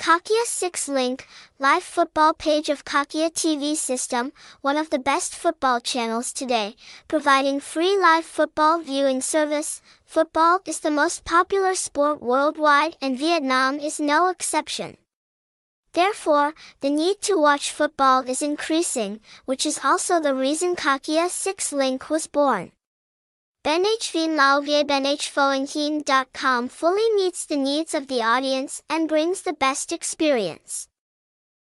Cakhia 6 Link, live football page of Cakhia TV system, one of the best football channels today, providing free live football viewing service. Football is the most popular sport worldwide and Vietnam is no exception. Therefore, the need to watch football is increasing, which is also the reason Cakhia 6 Link was born. BenHVien fully meets the needs of the audience and brings the best experience.